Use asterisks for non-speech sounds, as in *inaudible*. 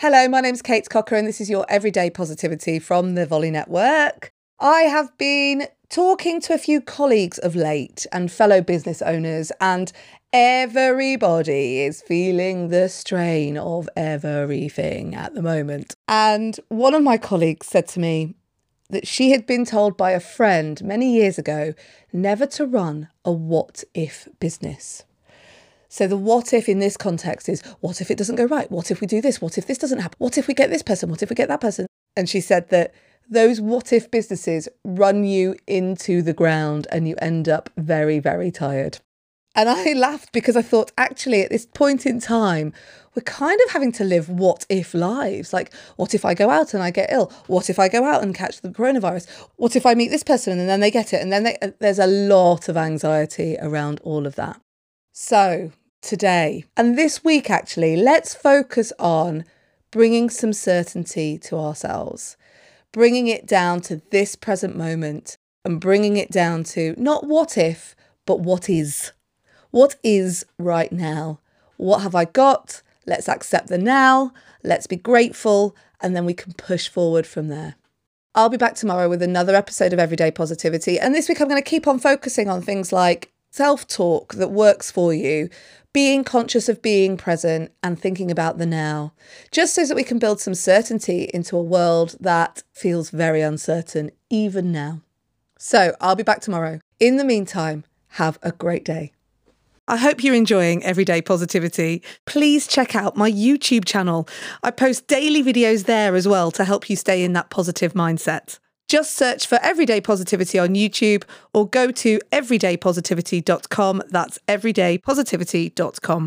Hello, my name's Kate Cocker, and this is your Everyday Positivity from the Volley Network. I have been talking to a few colleagues of late and fellow business owners, and everybody is feeling the strain of everything at the moment. And one of my colleagues said to me that she had been told by a friend many years ago never to run a what if business. So the what if in this context is what if it doesn't go right? What if we do this? What if this doesn't happen? What if we get this person? What if we get that person? And she said that those what if businesses run you into the ground and you end up very, very tired. And I *laughs* laughed because I thought, actually, at this point in time, we're kind of having to live what if lives. Like, what if I go out and I get ill? What if I go out and catch the coronavirus? What if I meet this person and then they get it? And then they, there's a lot of anxiety around all of that. So, today and this week, actually, let's focus on bringing some certainty to ourselves, bringing it down to this present moment and bringing it down to not what if, but what is. What is right now? What have I got? Let's accept the now. Let's be grateful. And then we can push forward from there. I'll be back tomorrow with another episode of Everyday Positivity. And this week, I'm going to keep on focusing on things like self talk that works for you, being conscious of being present and thinking about the now, just so that we can build some certainty into a world that feels very uncertain, even now. So I'll be back tomorrow. In the meantime, have a great day. I hope you're enjoying Everyday Positivity. Please check out my YouTube channel. I post daily videos there as well to help you stay in that positive mindset. Just search for Everyday Positivity on YouTube or go to everydaypositivity.com. That's everydaypositivity.com.